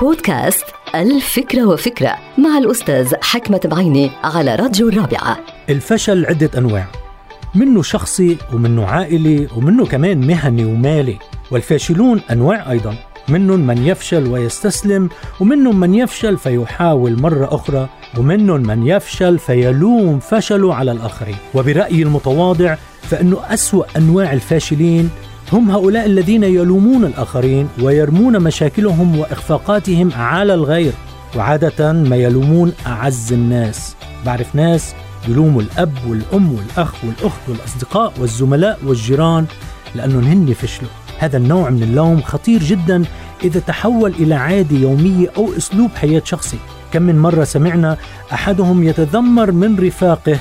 بودكاست الفكرة وفكرة مع الأستاذ حكمة بعيني على راديو الرابعة. الفشل عدة أنواع منه شخصي ومنه عائلي ومنه كمان مهني ومالي والفاشلون أنواع أيضا منهم من يفشل ويستسلم ومنهم من يفشل فيحاول مرة أخرى ومنهم من يفشل فيلوم فشله على الآخرين. وبرأيي المتواضع فإنه أسوأ أنواع الفاشلين هم هؤلاء الذين يلومون الآخرين ويرمون مشاكلهم وإخفاقاتهم على الغير وعادة ما يلومون أعز الناس. بعرف ناس يلوموا الأب والأم والأخ والأخت والأصدقاء والزملاء والجيران لأنهم هن فشلوا. هذا النوع من اللوم خطير جدا إذا تحول إلى عادة يومية أو أسلوب حياة شخصي. كم من مرة سمعنا أحدهم يتذمر من رفاقه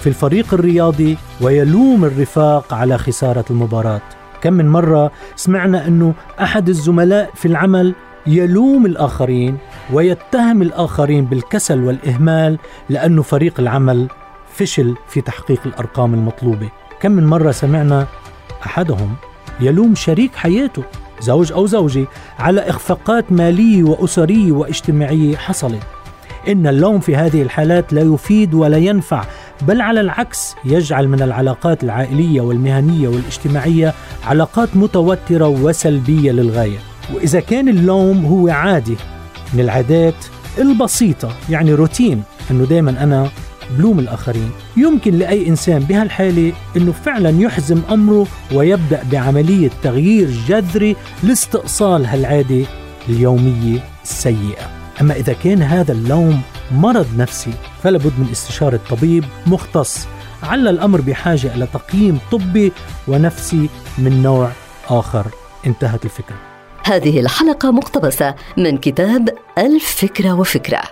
في الفريق الرياضي ويلوم الرفاق على خسارة المباراة. كم من مرة سمعنا أنه أحد الزملاء في العمل يلوم الآخرين ويتهم الآخرين بالكسل والإهمال لأنه فريق العمل فشل في تحقيق الأرقام المطلوبة. كم من مرة سمعنا أحدهم يلوم شريك حياته زوج أو زوجة على إخفاقات مالية وأسرية واجتماعية حصلت. إن اللوم في هذه الحالات لا يفيد ولا ينفع بل على العكس يجعل من العلاقات العائلية والمهنية والاجتماعية علاقات متوترة وسلبية للغاية. وإذا كان اللوم هو عادي من العادات البسيطة يعني روتين أنه دايما أنا بلوم الآخرين. يمكن لأي إنسان بهالحالة أنه فعلا يحزم أمره ويبدأ بعملية تغيير جذري لاستئصال هالعادة اليومية السيئة. أما إذا كان هذا اللوم مرض نفسي فلا بد من استشارة طبيب مختص. عل الأمر بحاجة إلى تقييم طبي ونفسي من نوع آخر. انتهت الفكرة. هذه الحلقة مقتبسة من كتاب الفكرة وفكرة.